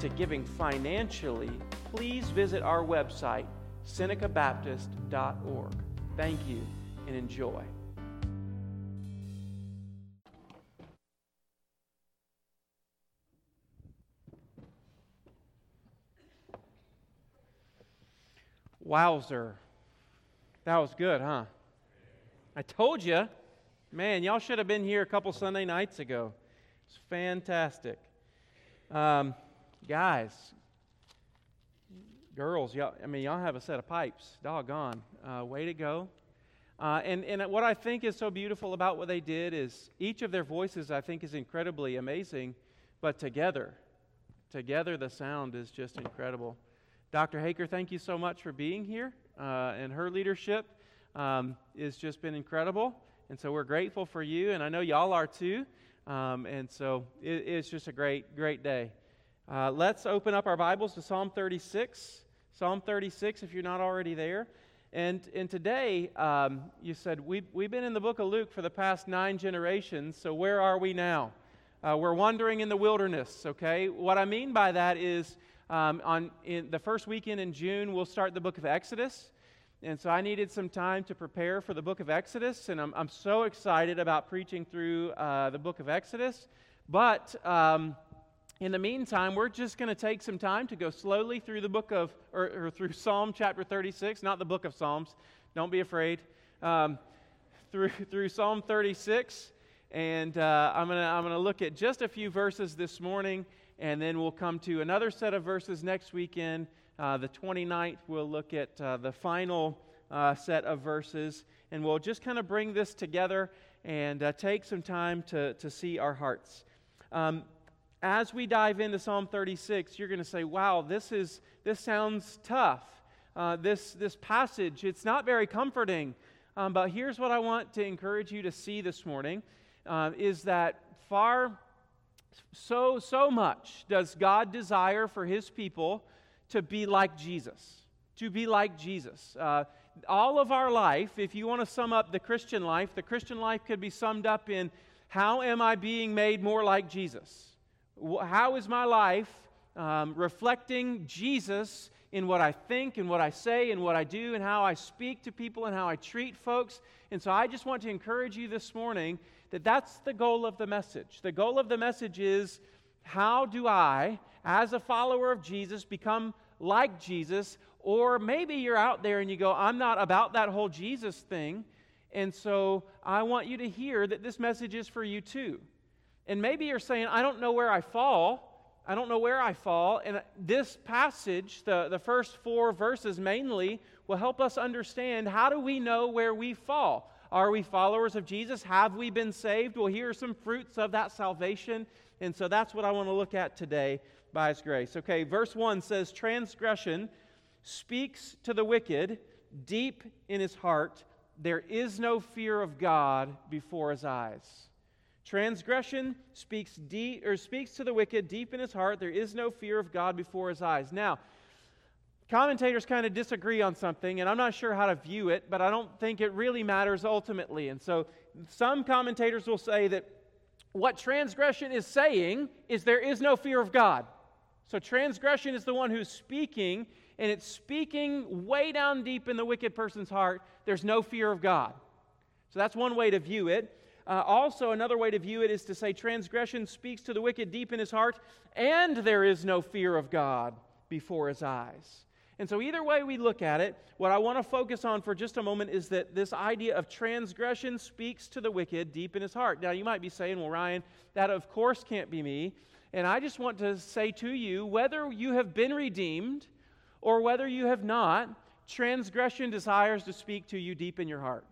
to giving financially, please visit our website, senecabaptist.org. Thank you and enjoy. Wowzer. That was good, huh? I told you. Man, y'all should have been here a couple Sunday nights ago. It's fantastic. Um, guys, girls, y'all, I mean, y'all have a set of pipes. Doggone. Uh, way to go. Uh, and, and what I think is so beautiful about what they did is each of their voices, I think, is incredibly amazing, but together, together the sound is just incredible. Dr. Haker, thank you so much for being here, uh, and her leadership um, has just been incredible. And so we're grateful for you, and I know y'all are too. Um, and so it, it's just a great, great day. Uh, let's open up our Bibles to Psalm 36. Psalm 36, if you're not already there. And, and today, um, you said, we've, we've been in the book of Luke for the past nine generations, so where are we now? Uh, we're wandering in the wilderness, okay? What I mean by that is um, on in the first weekend in June, we'll start the book of Exodus. And so I needed some time to prepare for the book of Exodus, and I'm, I'm so excited about preaching through uh, the book of Exodus. But um, in the meantime, we're just going to take some time to go slowly through the book of, or, or, through Psalm chapter 36, not the book of Psalms. Don't be afraid. Um, through, through Psalm 36. And uh, I'm going to I'm to look at just a few verses this morning and then we'll come to another set of verses next weekend. Uh, the 29th, we'll look at uh, the final uh, set of verses, and we'll just kind of bring this together and uh, take some time to, to see our hearts. Um, as we dive into Psalm 36, you're going to say, wow, this, is, this sounds tough. Uh, this, this passage, it's not very comforting. Um, but here's what I want to encourage you to see this morning uh, is that far so, so much does God desire for his people to be like Jesus. To be like Jesus. Uh, all of our life, if you want to sum up the Christian life, the Christian life could be summed up in how am I being made more like Jesus? How is my life um, reflecting Jesus in what I think and what I say and what I do and how I speak to people and how I treat folks? And so I just want to encourage you this morning that that's the goal of the message. The goal of the message is how do I, as a follower of Jesus, become like Jesus? Or maybe you're out there and you go, I'm not about that whole Jesus thing. And so I want you to hear that this message is for you too. And maybe you're saying, I don't know where I fall. I don't know where I fall. And this passage, the, the first four verses mainly, will help us understand how do we know where we fall? Are we followers of Jesus? Have we been saved? Well, here are some fruits of that salvation. And so that's what I want to look at today by His grace. Okay, verse 1 says, Transgression speaks to the wicked deep in his heart. There is no fear of God before his eyes. Transgression speaks deep or speaks to the wicked deep in his heart. There is no fear of God before his eyes. Now, commentators kind of disagree on something, and I'm not sure how to view it, but I don't think it really matters ultimately. And so some commentators will say that what transgression is saying is there is no fear of God. So transgression is the one who's speaking, and it's speaking way down deep in the wicked person's heart. There's no fear of God. So that's one way to view it. Uh, also, another way to view it is to say transgression speaks to the wicked deep in his heart, and there is no fear of God before his eyes. And so, either way we look at it, what I want to focus on for just a moment is that this idea of transgression speaks to the wicked deep in his heart. Now, you might be saying, well, Ryan, that of course can't be me. And I just want to say to you whether you have been redeemed or whether you have not, transgression desires to speak to you deep in your heart.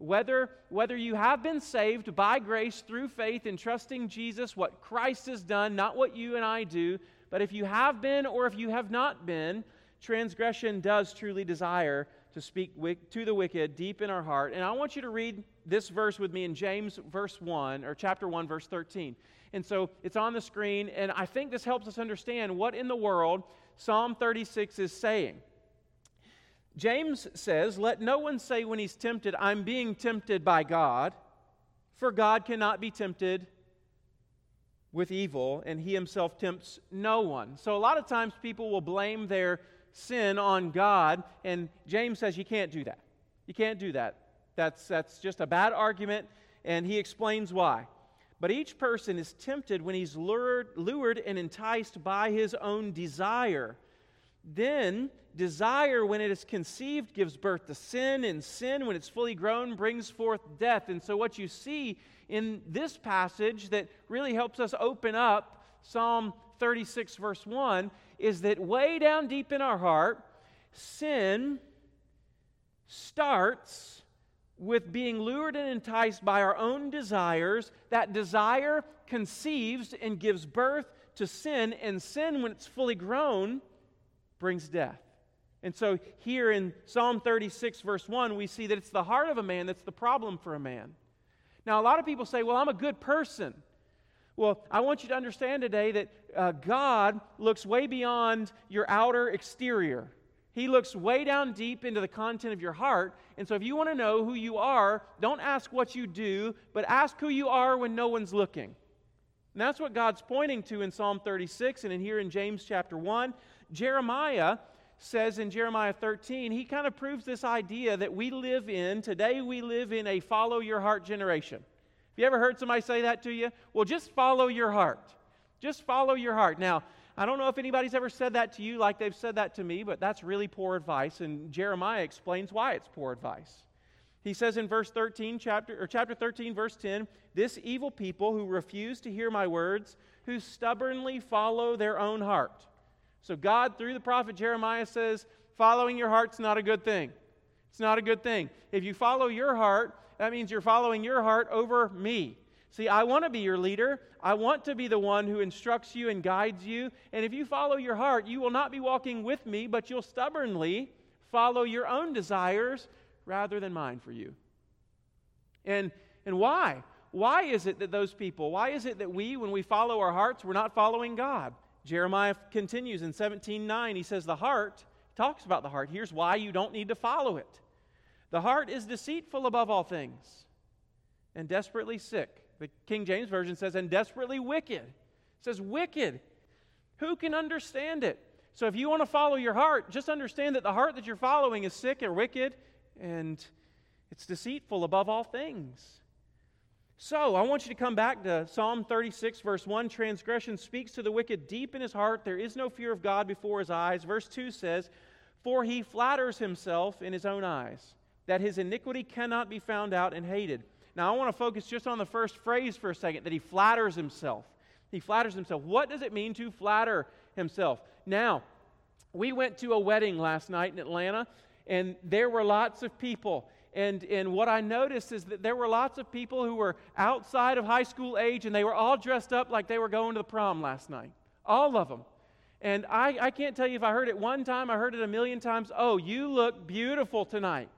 Whether, whether you have been saved by grace through faith in trusting Jesus, what Christ has done, not what you and I do, but if you have been or if you have not been, transgression does truly desire to speak to the wicked deep in our heart. And I want you to read this verse with me in James verse 1 or chapter 1 verse 13. And so it's on the screen and I think this helps us understand what in the world Psalm 36 is saying. James says, "Let no one say when he's tempted, I'm being tempted by God, for God cannot be tempted with evil, and he himself tempts no one." So a lot of times people will blame their sin on God. And James says you can't do that. You can't do that. That's, that's just a bad argument, and he explains why. But each person is tempted when he's lured, lured and enticed by his own desire. Then, desire, when it is conceived, gives birth to sin, and sin, when it's fully grown, brings forth death. And so, what you see in this passage that really helps us open up Psalm 36, verse 1, is that way down deep in our heart, sin starts with being lured and enticed by our own desires. That desire conceives and gives birth to sin, and sin, when it's fully grown, brings death. And so, here in Psalm 36, verse 1, we see that it's the heart of a man that's the problem for a man. Now, a lot of people say, Well, I'm a good person. Well, I want you to understand today that uh, God looks way beyond your outer exterior. He looks way down deep into the content of your heart. And so, if you want to know who you are, don't ask what you do, but ask who you are when no one's looking. And that's what God's pointing to in Psalm 36 and in here in James chapter 1. Jeremiah says in Jeremiah 13, he kind of proves this idea that we live in, today we live in a follow your heart generation. Have you ever heard somebody say that to you? Well, just follow your heart. Just follow your heart. Now, I don't know if anybody's ever said that to you like they've said that to me, but that's really poor advice, and Jeremiah explains why it's poor advice. He says in verse 13, chapter, or chapter 13, verse 10, this evil people who refuse to hear my words, who stubbornly follow their own heart. So God, through the prophet Jeremiah, says, following your heart's not a good thing. It's not a good thing. If you follow your heart, that means you're following your heart over me. See, I want to be your leader. I want to be the one who instructs you and guides you. And if you follow your heart, you will not be walking with me, but you'll stubbornly follow your own desires rather than mine for you. And, and why? Why is it that those people, why is it that we, when we follow our hearts, we're not following God? Jeremiah continues in 17:9. He says, The heart, talks about the heart. Here's why you don't need to follow it. The heart is deceitful above all things and desperately sick. The King James Version says, and desperately wicked. It says, wicked. Who can understand it? So if you want to follow your heart, just understand that the heart that you're following is sick and wicked, and it's deceitful above all things. So I want you to come back to Psalm 36, verse 1. Transgression speaks to the wicked deep in his heart. There is no fear of God before his eyes. Verse 2 says, For he flatters himself in his own eyes, that his iniquity cannot be found out and hated. Now, I want to focus just on the first phrase for a second that he flatters himself. He flatters himself. What does it mean to flatter himself? Now, we went to a wedding last night in Atlanta, and there were lots of people. And, and what I noticed is that there were lots of people who were outside of high school age, and they were all dressed up like they were going to the prom last night. All of them. And I, I can't tell you if I heard it one time, I heard it a million times. Oh, you look beautiful tonight.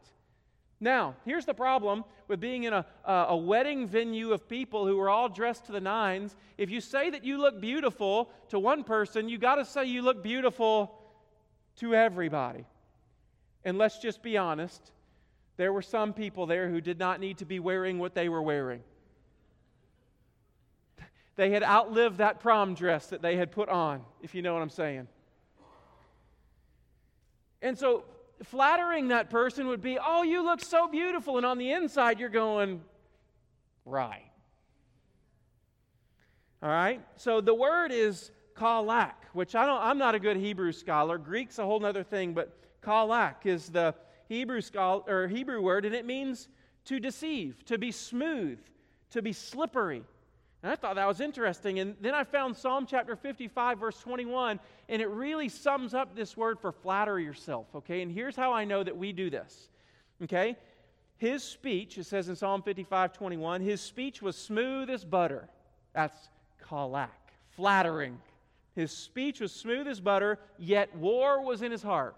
Now, here's the problem with being in a, a wedding venue of people who are all dressed to the nines. If you say that you look beautiful to one person, you got to say you look beautiful to everybody. And let's just be honest there were some people there who did not need to be wearing what they were wearing. They had outlived that prom dress that they had put on, if you know what I'm saying. And so flattering that person would be, oh, you look so beautiful. And on the inside, you're going, right. All right? So the word is kalak, which I don't, I'm not a good Hebrew scholar. Greek's a whole other thing, but kalak is the Hebrew, scholar, or Hebrew word, and it means to deceive, to be smooth, to be slippery. And I thought that was interesting. And then I found Psalm chapter 55, verse 21, and it really sums up this word for flatter yourself, okay? And here's how I know that we do this, okay? His speech, it says in Psalm 55, 21, his speech was smooth as butter. That's kalak, flattering, His speech was smooth as butter, yet war was in his heart.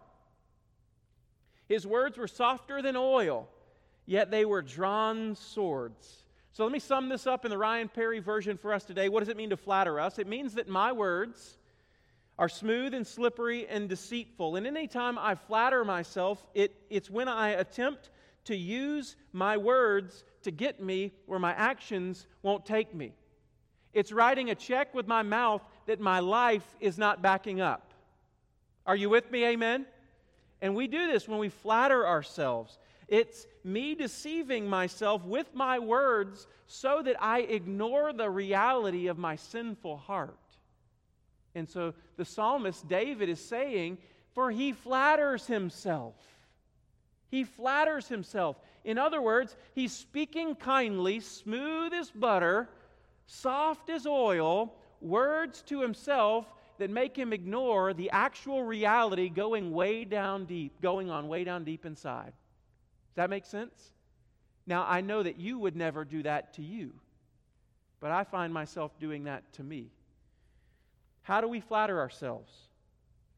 His words were softer than oil, yet they were drawn swords. So let me sum this up in the Ryan Perry version for us today. What does it mean to flatter us? It means that my words are smooth and slippery and deceitful. And anytime I flatter myself, it, it's when I attempt to use my words to get me where my actions won't take me. It's writing a check with my mouth that my life is not backing up. Are you with me? Amen? And we do this when we flatter ourselves. It's me deceiving myself with my words so that I ignore the reality of my sinful heart. And so the psalmist David is saying, For he flatters himself. He flatters himself. In other words, he's speaking kindly, smooth as butter, soft as oil, words to himself that make him ignore the actual reality going way down deep, going on way down deep inside. Does that make sense? Now, I know that you would never do that to you, but I find myself doing that to me. How do we flatter ourselves?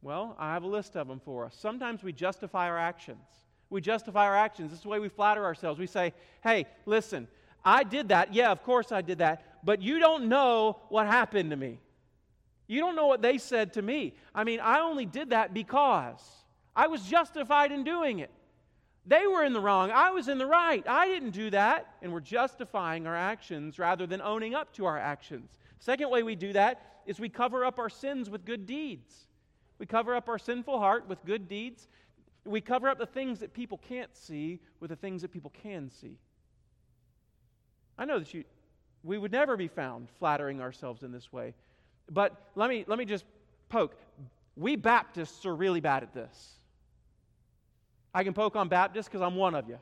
Well, I have a list of them for us. Sometimes we justify our actions. We justify our actions. This is the way we flatter ourselves. We say, hey, listen, I did that. Yeah, of course I did that. But you don't know what happened to me. You don't know what they said to me. I mean, I only did that because I was justified in doing it. They were in the wrong. I was in the right. I didn't do that. And we're justifying our actions rather than owning up to our actions. Second way we do that is we cover up our sins with good deeds. We cover up our sinful heart with good deeds. We cover up the things that people can't see with the things that people can see. I know that you, we would never be found flattering ourselves in this way. But let me, let me just poke. We Baptists are really bad at this. I can poke on Baptists because I'm one of you.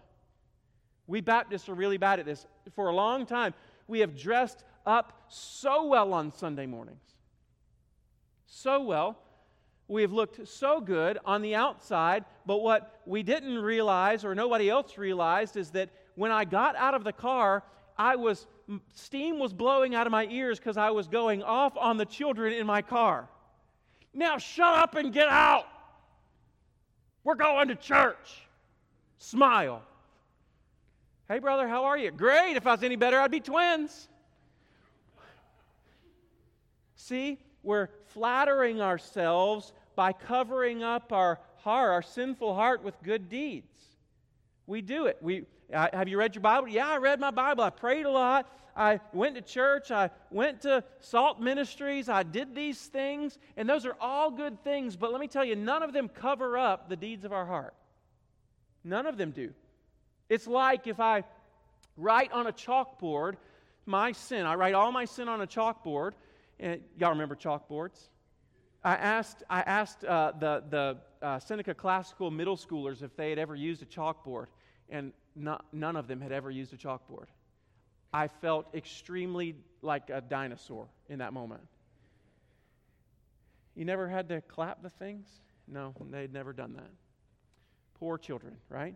We Baptists are really bad at this. For a long time, we have dressed up so well on Sunday mornings. So well we have looked so good on the outside, but what we didn't realize or nobody else realized is that when I got out of the car, I was steam was blowing out of my ears because I was going off on the children in my car. Now shut up and get out. We're going to church. Smile. Hey, brother, how are you? Great. If I was any better, I'd be twins. See, we're flattering ourselves by covering up our heart, our sinful heart, with good deeds. We do it. We, have you read your Bible? Yeah, I read my Bible. I prayed a lot. I went to church. I went to Salt Ministries. I did these things. And those are all good things. But let me tell you, none of them cover up the deeds of our heart. None of them do. It's like if I write on a chalkboard my sin, I write all my sin on a chalkboard, and y'all remember chalkboards? I asked, I asked uh, the, the uh, Seneca Classical middle schoolers if they had ever used a chalkboard, and not, none of them had ever used a chalkboard. I felt extremely like a dinosaur in that moment. You never had to clap the things? No, they'd never done that. Poor children, right?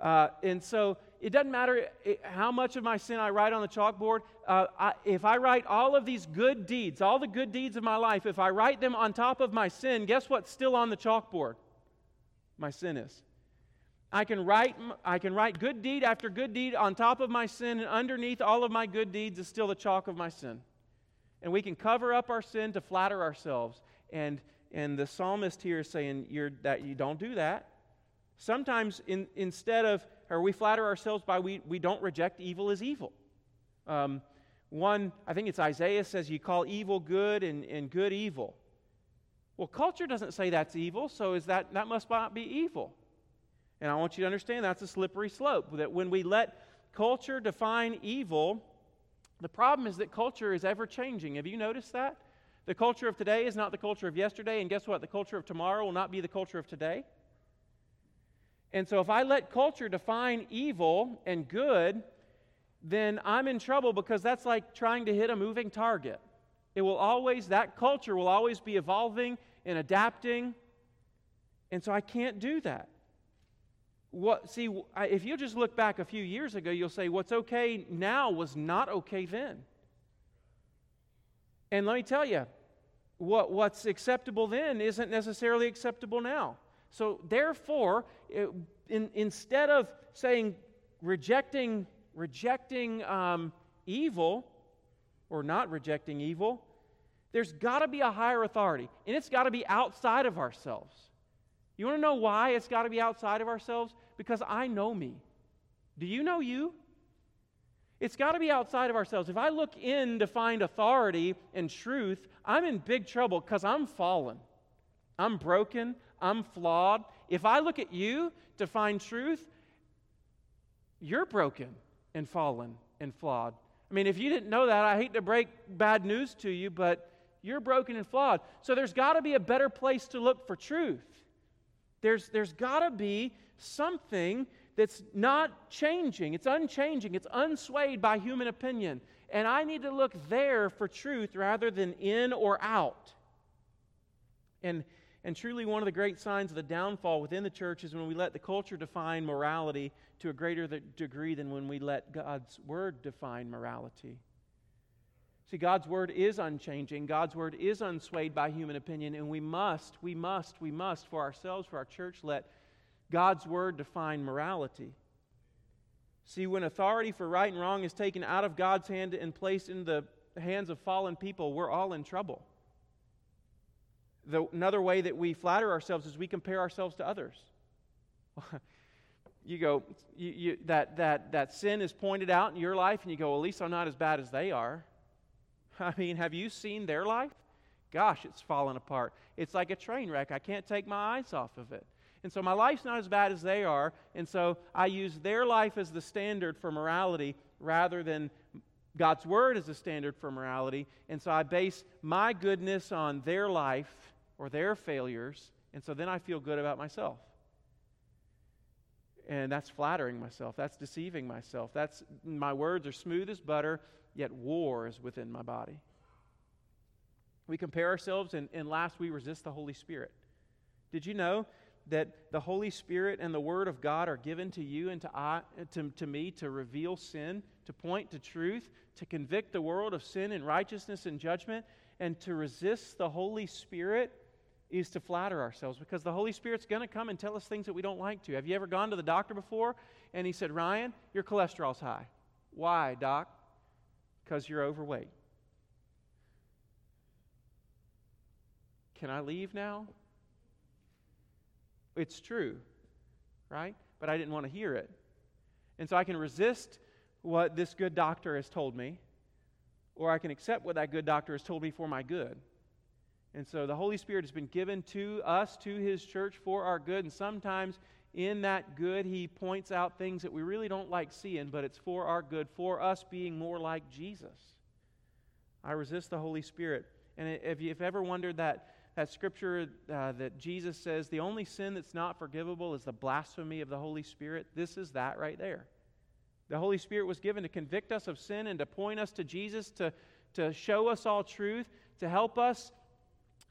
Uh, and so it doesn't matter how much of my sin I write on the chalkboard. Uh, I, if I write all of these good deeds, all the good deeds of my life, if I write them on top of my sin, guess what's still on the chalkboard? My sin is. I can write, I can write good deed after good deed on top of my sin, and underneath all of my good deeds is still the chalk of my sin. And we can cover up our sin to flatter ourselves. And, and the psalmist here is saying you're, that you don't do that. Sometimes in, instead of, or we flatter ourselves by we, we don't reject evil as evil. Um, one, I think it's Isaiah says you call evil good and, and good evil. Well, culture doesn't say that's evil, so is that, that must not be evil. And I want you to understand that's a slippery slope. That when we let culture define evil, the problem is that culture is ever changing. Have you noticed that? The culture of today is not the culture of yesterday, and guess what? The culture of tomorrow will not be the culture of today. And so if I let culture define evil and good, then I'm in trouble because that's like trying to hit a moving target. It will always, that culture will always be evolving and adapting. And so I can't do that. What, see, if you just look back a few years ago, you'll say what's okay now was not okay then. And let me tell you, what, what's acceptable then isn't necessarily acceptable now. So, therefore, it, in, instead of saying rejecting, rejecting um, evil or not rejecting evil, there's got to be a higher authority, and it's got to be outside of ourselves. You want to know why it's got to be outside of ourselves? Because I know me. Do you know you? It's got to be outside of ourselves. If I look in to find authority and truth, I'm in big trouble because I'm fallen. I'm broken. I'm flawed. If I look at you to find truth, you're broken and fallen and flawed. I mean, if you didn't know that, I hate to break bad news to you, but you're broken and flawed. So there's got to be a better place to look for truth. There's, there's got to be something that's not changing, it's unchanging, it's unswayed by human opinion. And I need to look there for truth rather than in or out. And, and truly, one of the great signs of the downfall within the church is when we let the culture define morality to a greater degree than when we let God's word define morality. See, God's word is unchanging. God's word is unswayed by human opinion, and we must, we must, we must, for ourselves, for our church, let God's word define morality. See, when authority for right and wrong is taken out of God's hand and placed in the hands of fallen people, we're all in trouble. The, another way that we flatter ourselves is we compare ourselves to others. you go, you, you, that, that, that sin is pointed out in your life, and you go, well, at least I'm not as bad as they are. I mean, have you seen their life? Gosh, it's fallen apart. It's like a train wreck. I can't take my eyes off of it. And so my life's not as bad as they are. And so I use their life as the standard for morality rather than God's word as the standard for morality. And so I base my goodness on their life or their failures. And so then I feel good about myself. And that's flattering myself. That's deceiving myself. That's my words are smooth as butter, yet war is within my body. We compare ourselves, and, and last, we resist the Holy Spirit. Did you know that the Holy Spirit and the Word of God are given to you and to, I, to, to me to reveal sin, to point to truth, to convict the world of sin and righteousness and judgment, and to resist the Holy Spirit is to flatter ourselves because the Holy Spirit's going to come and tell us things that we don't like to. Have you ever gone to the doctor before and he said, Ryan, your cholesterol's high? Why, doc? Because you're overweight. Can I leave now? It's true, right? But I didn't want to hear it. And so I can resist what this good doctor has told me, or I can accept what that good doctor has told me for my good. And so the Holy Spirit has been given to us, to His church, for our good. And sometimes in that good, He points out things that we really don't like seeing, but it's for our good, for us being more like Jesus. I resist the Holy Spirit. And if you've ever wondered that that scripture uh, that Jesus says the only sin that's not forgivable is the blasphemy of the Holy Spirit, this is that right there. The Holy Spirit was given to convict us of sin and to point us to Jesus, to, to show us all truth, to help us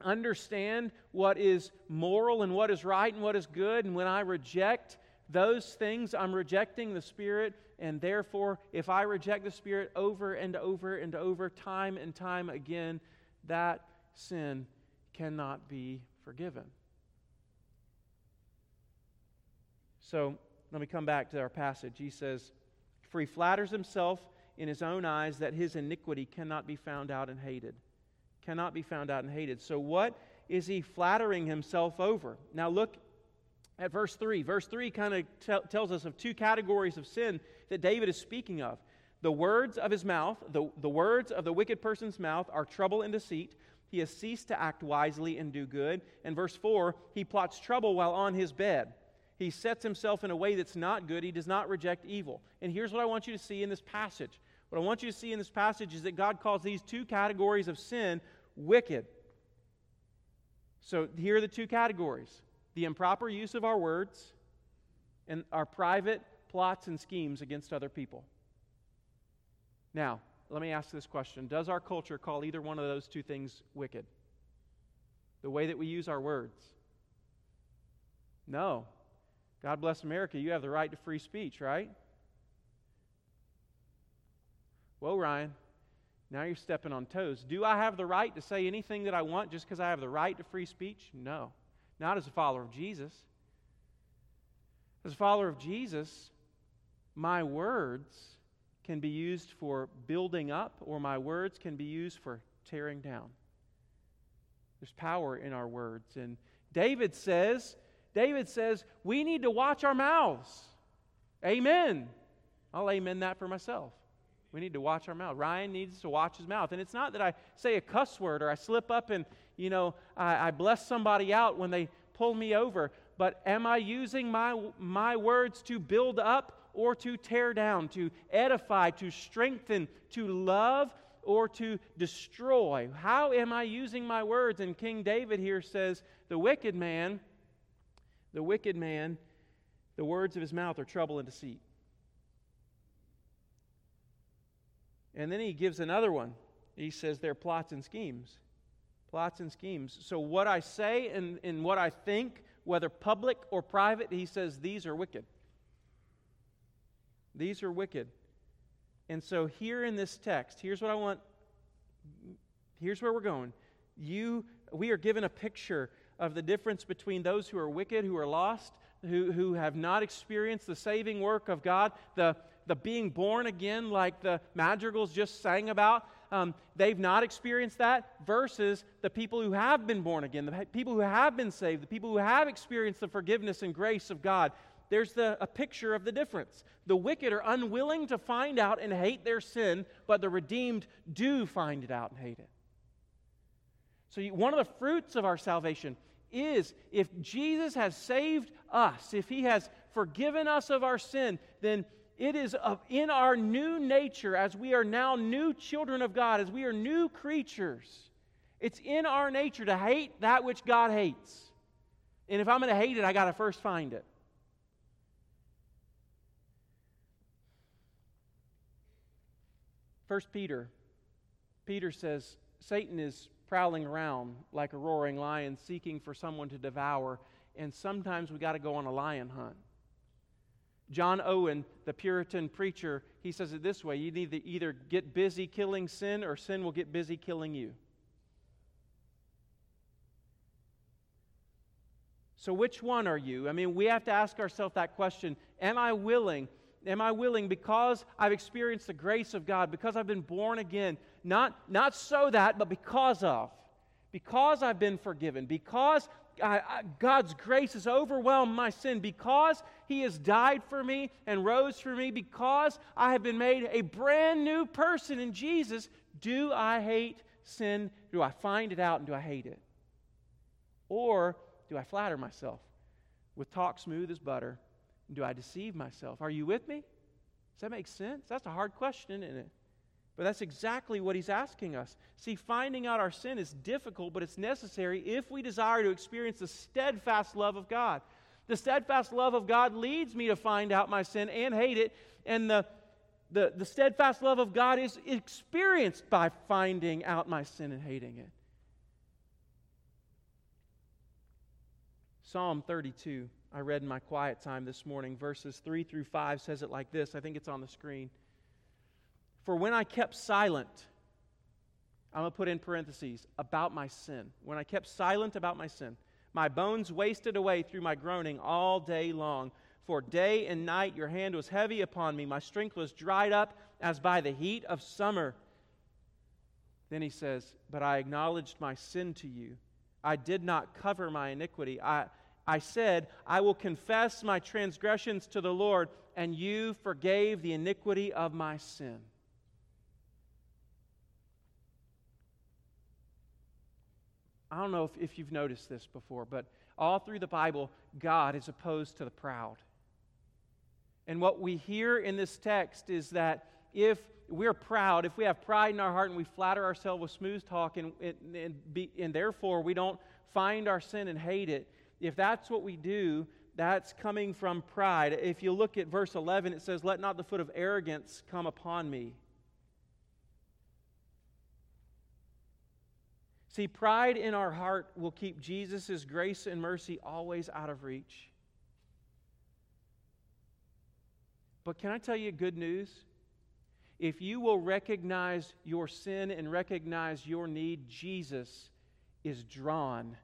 understand what is moral and what is right and what is good. And when I reject those things, I'm rejecting the Spirit. And therefore, if I reject the Spirit over and over and over, time and time again, that sin cannot be forgiven. So let me come back to our passage. He says, For he flatters himself in his own eyes that his iniquity cannot be found out and hated. Cannot be found out and hated. So, what is he flattering himself over? Now, look at verse 3. Verse 3 kind of t- tells us of two categories of sin that David is speaking of. The words of his mouth, the, the words of the wicked person's mouth are trouble and deceit. He has ceased to act wisely and do good. And verse 4, he plots trouble while on his bed. He sets himself in a way that's not good. He does not reject evil. And here's what I want you to see in this passage. What I want you to see in this passage is that God calls these two categories of sin wicked. So here are the two categories the improper use of our words and our private plots and schemes against other people. Now, let me ask this question Does our culture call either one of those two things wicked? The way that we use our words? No. God bless America. You have the right to free speech, right? Well, Ryan, Now you're stepping on toes. Do I have the right to say anything that I want just because I have the right to free speech? No. Not as a follower of Jesus. As a follower of Jesus, my words can be used for building up, or my words can be used for tearing down. There's power in our words. And David says, David says, we need to watch our mouths. Amen. I'll amen that for myself. We need to watch our mouth. Ryan needs to watch his mouth. And it's not that I say a cuss word or I slip up and, you know, I, I bless somebody out when they pull me over, but am I using my, my words to build up or to tear down, to edify, to strengthen, to love, or to destroy? How am I using my words? And King David here says, the wicked man, the wicked man, the words of his mouth are trouble and deceit. And then he gives another one. He says they're plots and schemes. Plots and schemes. So, what I say and, and what I think, whether public or private, he says these are wicked. These are wicked. And so, here in this text, here's what I want. Here's where we're going. You, we are given a picture of the difference between those who are wicked, who are lost, who, who have not experienced the saving work of God, the, the being born again, like the madrigals just sang about. Um, they've not experienced that, versus the people who have been born again, the people who have been saved, the people who have experienced the forgiveness and grace of God. There's the, a picture of the difference. The wicked are unwilling to find out and hate their sin, but the redeemed do find it out and hate it. So, one of the fruits of our salvation is if Jesus has saved us, if he has forgiven us of our sin, then it is in our new nature as we are now new children of God, as we are new creatures. It's in our nature to hate that which God hates. And if I'm going to hate it, I got to first find it. First Peter, Peter says Satan is prowling around like a roaring lion seeking for someone to devour, and sometimes we got to go on a lion hunt. John Owen, the Puritan preacher, he says it this way you need to either get busy killing sin or sin will get busy killing you. So, which one are you? I mean, we have to ask ourselves that question Am I willing? Am I willing because I've experienced the grace of God, because I've been born again? Not, not so that, but because of. Because I've been forgiven, because I, I, God's grace has overwhelmed my sin because He has died for me and rose for me, because I have been made a brand new person in Jesus. Do I hate sin? Do I find it out and do I hate it? Or do I flatter myself with talk smooth as butter? Do I deceive myself? Are you with me? Does that make sense? That's a hard question, isn't it? But that's exactly what he's asking us. See, finding out our sin is difficult, but it's necessary if we desire to experience the steadfast love of God. The steadfast love of God leads me to find out my sin and hate it, and the, the, the steadfast love of God is experienced by finding out my sin and hating it. Psalm 32, I read in my quiet time this morning, verses 3 through 5 says it like this. I think it's on the screen. For when I kept silent, I'm going to put in parentheses, about my sin. When I kept silent about my sin, my bones wasted away through my groaning all day long. For day and night your hand was heavy upon me. My strength was dried up as by the heat of summer. Then he says, But I acknowledged my sin to you. I did not cover my iniquity. I, I said, I will confess my transgressions to the Lord, and you forgave the iniquity of my sin. I don't know if, if you've noticed this before, but all through the Bible, God is opposed to the proud. And what we hear in this text is that if we're proud, if we have pride in our heart and we flatter ourselves with smooth talk, and, and, be, and therefore we don't find our sin and hate it, if that's what we do, that's coming from pride. If you look at verse 11, it says, Let not the foot of arrogance come upon me. See, pride in our heart will keep Jesus' grace and mercy always out of reach. But can I tell you good news? If you will recognize your sin and recognize your need, Jesus is drawn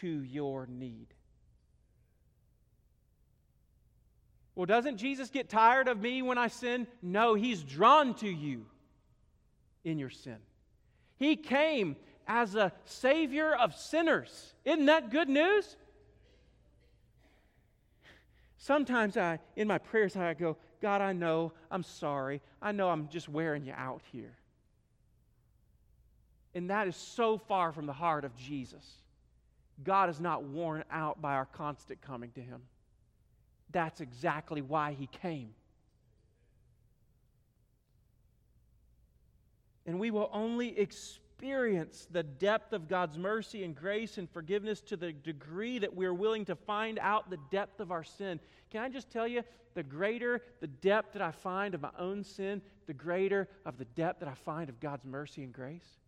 to your need. Well, doesn't Jesus get tired of me when I sin? No, he's drawn to you in your sin. He came as a savior of sinners. Isn't that good news? Sometimes I, in my prayers, I go, God, I know I'm sorry. I know I'm just wearing you out here. And that is so far from the heart of Jesus. God is not worn out by our constant coming to Him. That's exactly why He came. And we will only experience the depth of God's mercy and grace and forgiveness to the degree that we're willing to find out the depth of our sin. Can I just tell you, the greater the depth that I find of my own sin, the greater of the depth that I find of God's mercy and grace?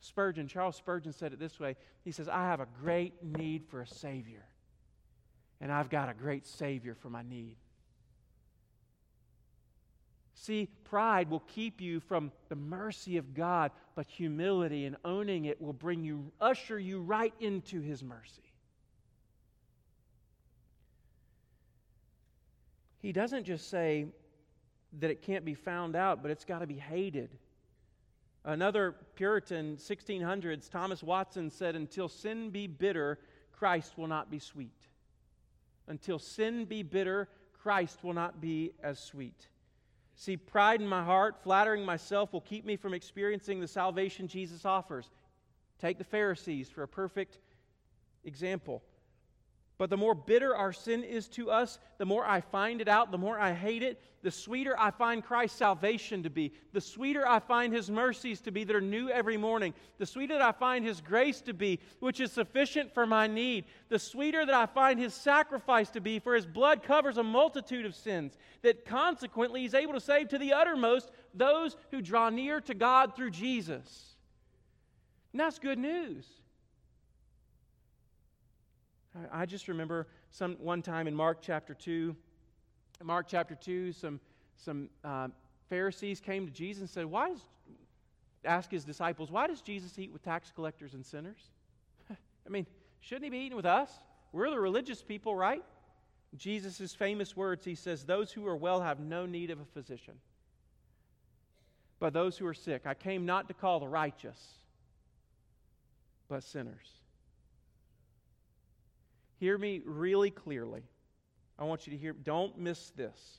Spurgeon, Charles Spurgeon said it this way He says, I have a great need for a Savior, and I've got a great Savior for my need. See, pride will keep you from the mercy of God, but humility and owning it will bring you, usher you right into His mercy. He doesn't just say that it can't be found out, but it's got to be hated. Another Puritan, 1600s, Thomas Watson said, Until sin be bitter, Christ will not be sweet. Until sin be bitter, Christ will not be as sweet. See, pride in my heart, flattering myself, will keep me from experiencing the salvation Jesus offers. Take the Pharisees for a perfect example. But the more bitter our sin is to us, the more I find it out, the more I hate it, the sweeter I find Christ's salvation to be, the sweeter I find His mercies to be that are new every morning, the sweeter that I find His grace to be, which is sufficient for my need, the sweeter that I find His sacrifice to be, for His blood covers a multitude of sins, that consequently He's able to save to the uttermost those who draw near to God through Jesus. And that's good news. I just remember some one time in Mark chapter 2, Mark chapter 2, some, some uh, Pharisees came to Jesus and said, Why does, ask his disciples, why does Jesus eat with tax collectors and sinners? I mean, shouldn't he be eating with us? We're the religious people, right? Jesus' famous words, he says, Those who are well have no need of a physician, but those who are sick. I came not to call the righteous, but sinners. Hear me really clearly. I want you to hear, don't miss this.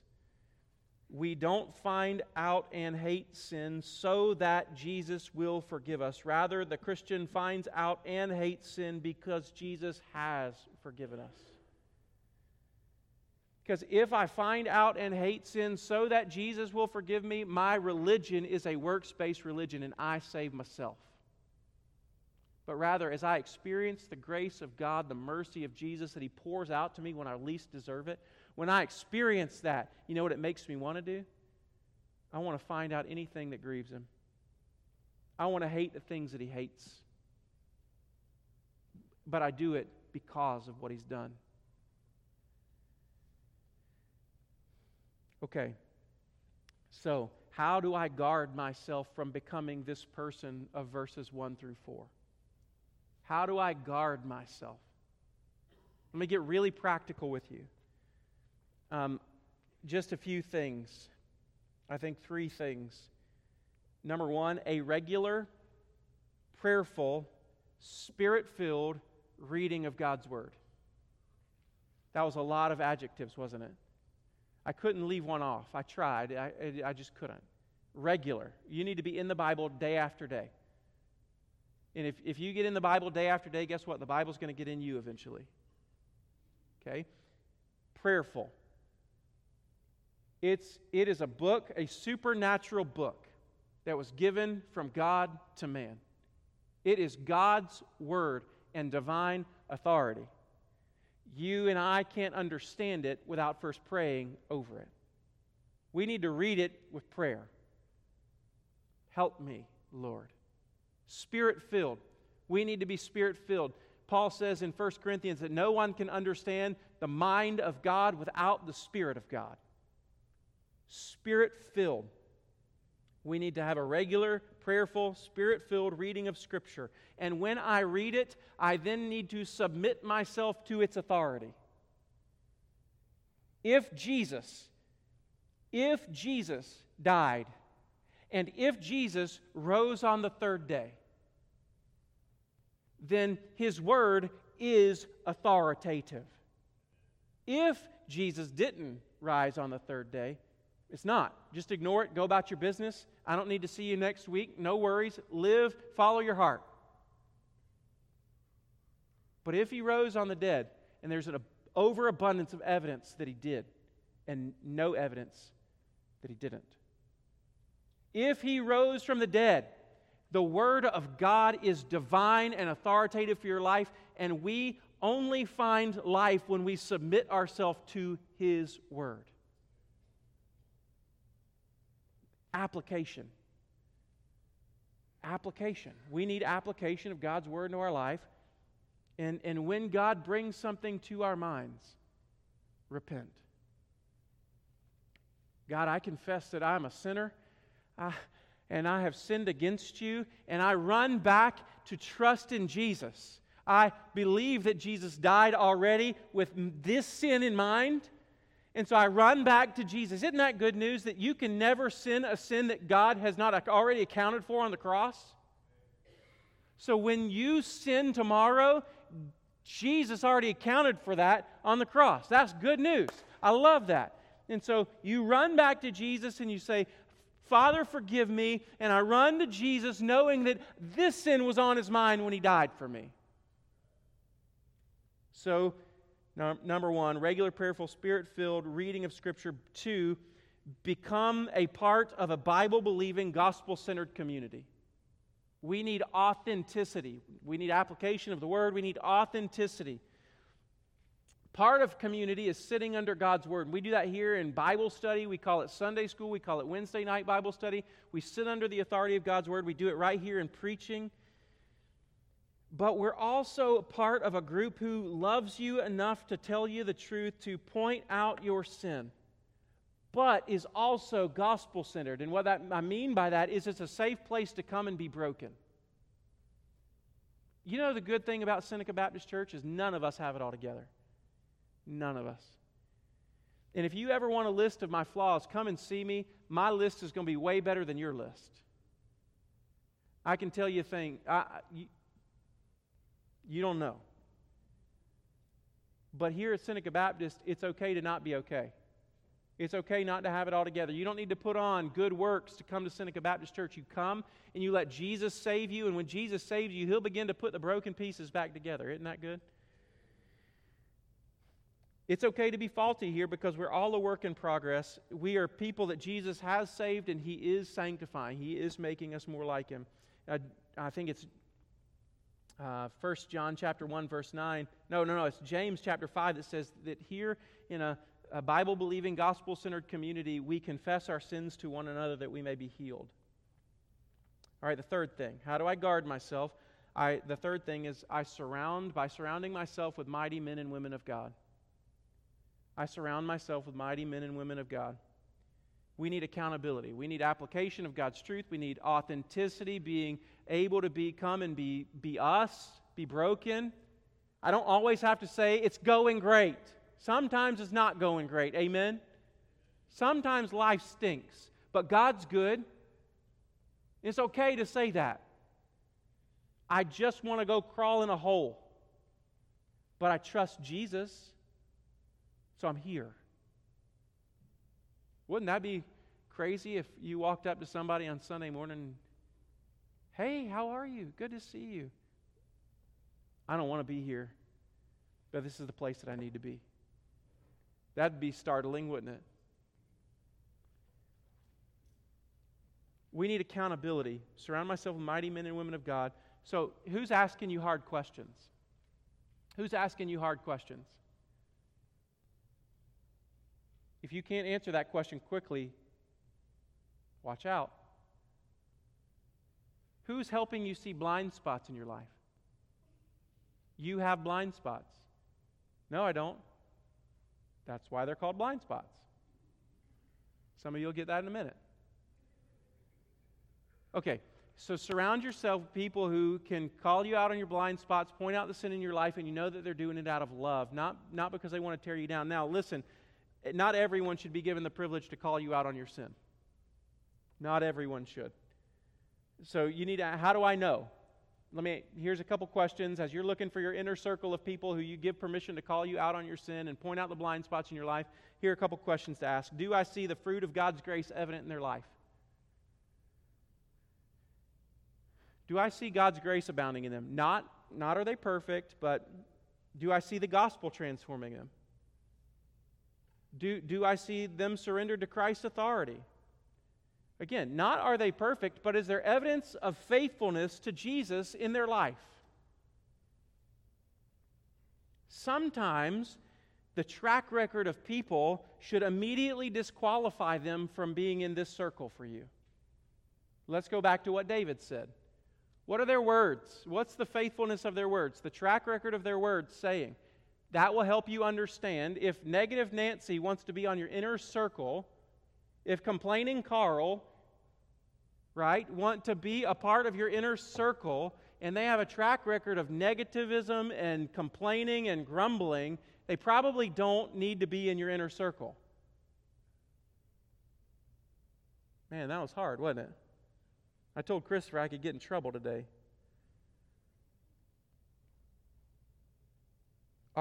We don't find out and hate sin so that Jesus will forgive us. Rather, the Christian finds out and hates sin because Jesus has forgiven us. Because if I find out and hate sin so that Jesus will forgive me, my religion is a works based religion and I save myself but rather as I experience the grace of God, the mercy of Jesus that He pours out to me when I least deserve it, when I experience that, you know what it makes me want to do? I want to find out anything that grieves Him. I want to hate the things that He hates. But I do it because of what He's done. Okay, so how do I guard myself from becoming this person of verses 1 through 4? How do I guard myself? Let me get really practical with you. Um, just a few things. I think three things. Number one, a regular, prayerful, spirit filled reading of God's Word. That was a lot of adjectives, wasn't it? I couldn't leave one off. I tried, I, I just couldn't. Regular. You need to be in the Bible day after day. And if, if you get in the Bible day after day, guess what? The Bible's going to get in you eventually. Okay? Prayerful. It's, it is a book, a supernatural book that was given from God to man. It is God's word and divine authority. You and I can't understand it without first praying over it. We need to read it with prayer. Help me, Lord. Spirit filled. We need to be spirit filled. Paul says in 1 Corinthians that no one can understand the mind of God without the Spirit of God. Spirit filled. We need to have a regular, prayerful, spirit filled reading of Scripture. And when I read it, I then need to submit myself to its authority. If Jesus, if Jesus died, and if Jesus rose on the third day, then his word is authoritative. If Jesus didn't rise on the third day, it's not. Just ignore it. Go about your business. I don't need to see you next week. No worries. Live, follow your heart. But if he rose on the dead, and there's an overabundance of evidence that he did, and no evidence that he didn't. If he rose from the dead, the Word of God is divine and authoritative for your life, and we only find life when we submit ourselves to His Word. Application. Application. We need application of God's Word into our life. And, and when God brings something to our minds, repent. God, I confess that I'm a sinner. I, and I have sinned against you, and I run back to trust in Jesus. I believe that Jesus died already with this sin in mind. And so I run back to Jesus. Isn't that good news that you can never sin a sin that God has not already accounted for on the cross? So when you sin tomorrow, Jesus already accounted for that on the cross. That's good news. I love that. And so you run back to Jesus and you say, Father, forgive me. And I run to Jesus knowing that this sin was on his mind when he died for me. So, number one, regular, prayerful, spirit filled reading of Scripture. Two, become a part of a Bible believing, gospel centered community. We need authenticity. We need application of the word. We need authenticity. Part of community is sitting under God's Word. We do that here in Bible study. We call it Sunday school. We call it Wednesday night Bible study. We sit under the authority of God's Word. We do it right here in preaching. But we're also part of a group who loves you enough to tell you the truth, to point out your sin, but is also gospel centered. And what that, I mean by that is it's a safe place to come and be broken. You know, the good thing about Seneca Baptist Church is none of us have it all together. None of us. And if you ever want a list of my flaws, come and see me. My list is going to be way better than your list. I can tell you a thing. I, you, you don't know. But here at Seneca Baptist, it's okay to not be okay. It's okay not to have it all together. You don't need to put on good works to come to Seneca Baptist Church. You come and you let Jesus save you, and when Jesus saves you, He'll begin to put the broken pieces back together. Isn't that good? It's okay to be faulty here because we're all a work in progress. We are people that Jesus has saved and He is sanctifying. He is making us more like Him. Uh, I think it's uh, 1 John chapter 1, verse 9. No, no, no. It's James chapter 5 that says that here in a, a Bible believing, gospel centered community, we confess our sins to one another that we may be healed. All right, the third thing. How do I guard myself? I, the third thing is I surround by surrounding myself with mighty men and women of God. I surround myself with mighty men and women of God. We need accountability. We need application of God's truth. We need authenticity, being able to become and be, be us, be broken. I don't always have to say it's going great. Sometimes it's not going great. Amen? Sometimes life stinks, but God's good. It's okay to say that. I just want to go crawl in a hole, but I trust Jesus. So I'm here. Wouldn't that be crazy if you walked up to somebody on Sunday morning, hey, how are you? Good to see you. I don't want to be here, but this is the place that I need to be. That'd be startling, wouldn't it? We need accountability. Surround myself with mighty men and women of God. So, who's asking you hard questions? Who's asking you hard questions? If you can't answer that question quickly, watch out. Who's helping you see blind spots in your life? You have blind spots. No, I don't. That's why they're called blind spots. Some of you will get that in a minute. Okay, so surround yourself with people who can call you out on your blind spots, point out the sin in your life, and you know that they're doing it out of love, not, not because they want to tear you down. Now, listen, not everyone should be given the privilege to call you out on your sin. Not everyone should. So you need to, how do I know? Let me, here's a couple questions. As you're looking for your inner circle of people who you give permission to call you out on your sin and point out the blind spots in your life, here are a couple questions to ask. Do I see the fruit of God's grace evident in their life? Do I see God's grace abounding in them? Not, not are they perfect, but do I see the gospel transforming them? Do, do I see them surrendered to Christ's authority? Again, not are they perfect, but is there evidence of faithfulness to Jesus in their life? Sometimes the track record of people should immediately disqualify them from being in this circle for you. Let's go back to what David said. What are their words? What's the faithfulness of their words? The track record of their words saying. That will help you understand if negative Nancy wants to be on your inner circle, if complaining Carl, right, want to be a part of your inner circle, and they have a track record of negativism and complaining and grumbling, they probably don't need to be in your inner circle. Man, that was hard, wasn't it? I told Christopher I could get in trouble today.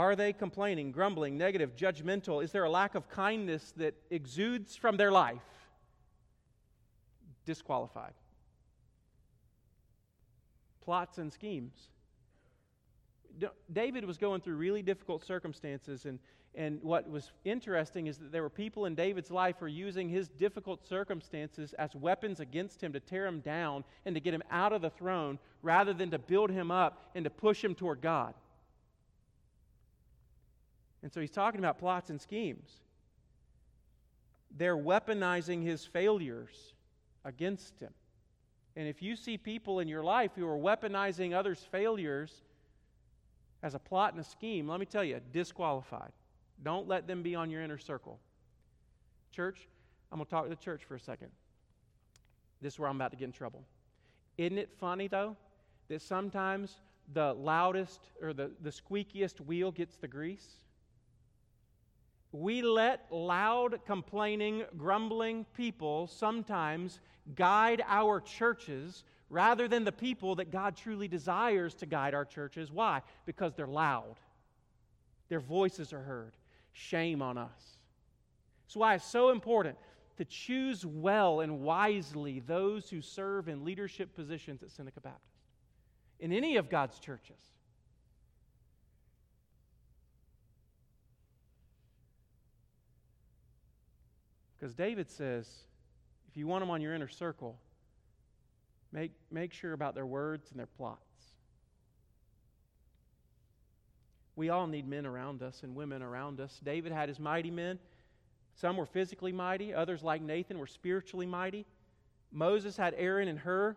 Are they complaining, grumbling, negative, judgmental? Is there a lack of kindness that exudes from their life? Disqualified. Plots and schemes. David was going through really difficult circumstances, and, and what was interesting is that there were people in David's life who were using his difficult circumstances as weapons against him to tear him down and to get him out of the throne rather than to build him up and to push him toward God. And so he's talking about plots and schemes. They're weaponizing his failures against him. And if you see people in your life who are weaponizing others' failures as a plot and a scheme, let me tell you, disqualified. Don't let them be on your inner circle. Church, I'm going to talk to the church for a second. This is where I'm about to get in trouble. Isn't it funny, though, that sometimes the loudest or the, the squeakiest wheel gets the grease? We let loud, complaining, grumbling people sometimes guide our churches rather than the people that God truly desires to guide our churches. Why? Because they're loud, their voices are heard. Shame on us. That's why it's so important to choose well and wisely those who serve in leadership positions at Seneca Baptist, in any of God's churches. Because David says, if you want them on your inner circle, make, make sure about their words and their plots. We all need men around us and women around us. David had his mighty men. Some were physically mighty, others, like Nathan, were spiritually mighty. Moses had Aaron and Hur.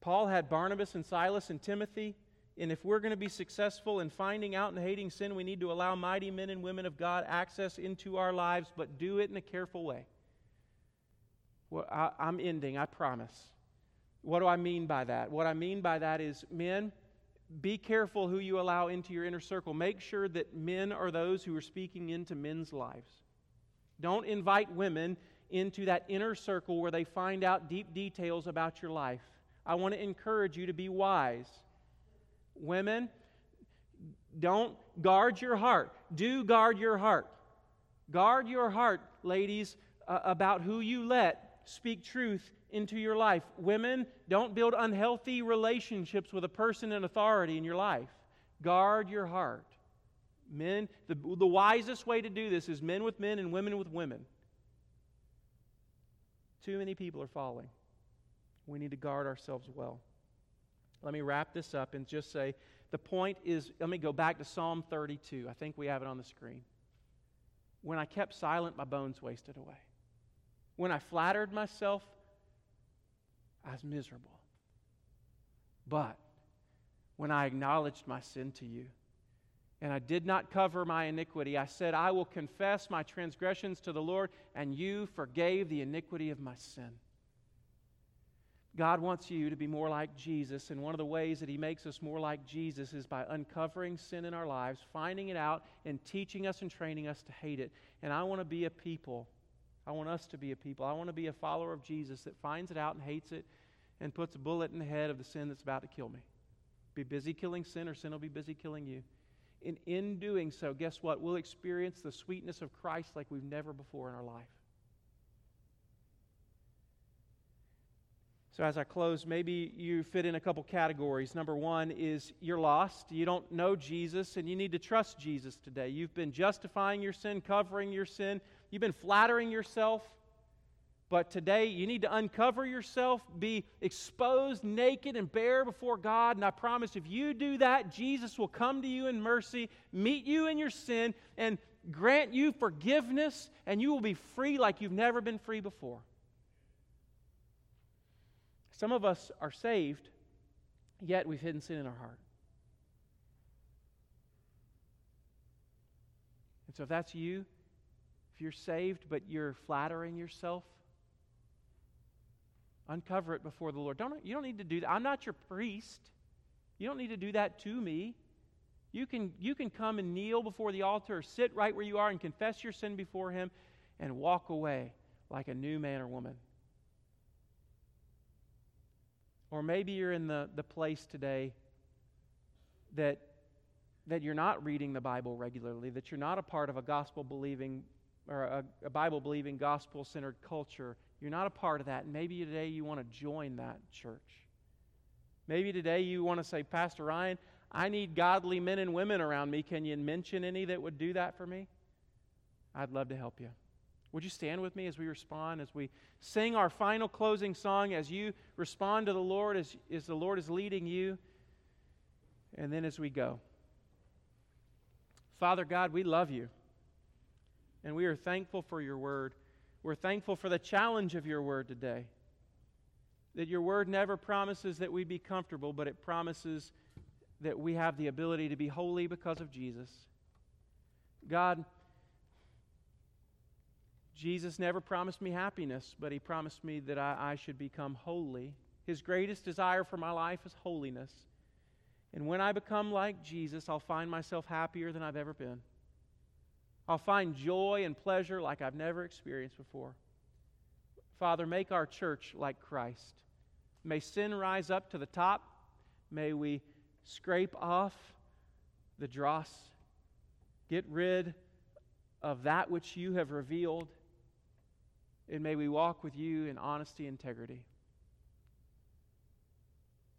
Paul had Barnabas and Silas and Timothy. And if we're going to be successful in finding out and hating sin, we need to allow mighty men and women of God access into our lives, but do it in a careful way. Well, I, I'm ending, I promise. What do I mean by that? What I mean by that is, men, be careful who you allow into your inner circle. Make sure that men are those who are speaking into men's lives. Don't invite women into that inner circle where they find out deep details about your life. I want to encourage you to be wise Women, don't guard your heart. Do guard your heart. Guard your heart, ladies, uh, about who you let speak truth into your life. Women, don't build unhealthy relationships with a person in authority in your life. Guard your heart. Men, the, the wisest way to do this is men with men and women with women. Too many people are falling. We need to guard ourselves well. Let me wrap this up and just say the point is let me go back to Psalm 32. I think we have it on the screen. When I kept silent, my bones wasted away. When I flattered myself, I was miserable. But when I acknowledged my sin to you, and I did not cover my iniquity. I said, I will confess my transgressions to the Lord, and you forgave the iniquity of my sin. God wants you to be more like Jesus, and one of the ways that He makes us more like Jesus is by uncovering sin in our lives, finding it out, and teaching us and training us to hate it. And I want to be a people. I want us to be a people. I want to be a follower of Jesus that finds it out and hates it and puts a bullet in the head of the sin that's about to kill me. Be busy killing sin, or sin will be busy killing you. And in doing so, guess what? We'll experience the sweetness of Christ like we've never before in our life. So, as I close, maybe you fit in a couple categories. Number one is you're lost. You don't know Jesus, and you need to trust Jesus today. You've been justifying your sin, covering your sin, you've been flattering yourself. But today, you need to uncover yourself, be exposed, naked, and bare before God. And I promise if you do that, Jesus will come to you in mercy, meet you in your sin, and grant you forgiveness, and you will be free like you've never been free before. Some of us are saved, yet we've hidden sin in our heart. And so, if that's you, if you're saved but you're flattering yourself, uncover it before the Lord. Don't, you don't need to do that. I'm not your priest. You don't need to do that to me. You can, you can come and kneel before the altar sit right where you are and confess your sin before Him and walk away like a new man or woman. Or maybe you're in the, the place today that, that you're not reading the Bible regularly, that you're not a part of a gospel believing or a, a Bible believing, gospel centered culture. You're not a part of that. And maybe today you want to join that church. Maybe today you want to say, Pastor Ryan, I need godly men and women around me. Can you mention any that would do that for me? I'd love to help you. Would you stand with me as we respond, as we sing our final closing song, as you respond to the Lord, as, as the Lord is leading you, and then as we go? Father God, we love you, and we are thankful for your word. We're thankful for the challenge of your word today. That your word never promises that we be comfortable, but it promises that we have the ability to be holy because of Jesus. God, Jesus never promised me happiness, but he promised me that I, I, should become holy. His greatest desire for my life is holiness. And when I become like Jesus, I'll find myself happier than I've ever been. I'll find joy and pleasure like I've never experienced before. Father, make our church like Christ. May sin rise up to the top. May we scrape off the dross, get rid of that which you have revealed and may we walk with you in honesty and integrity.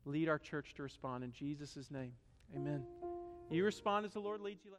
Lead our church to respond in Jesus' name. Amen. You respond as the Lord leads you.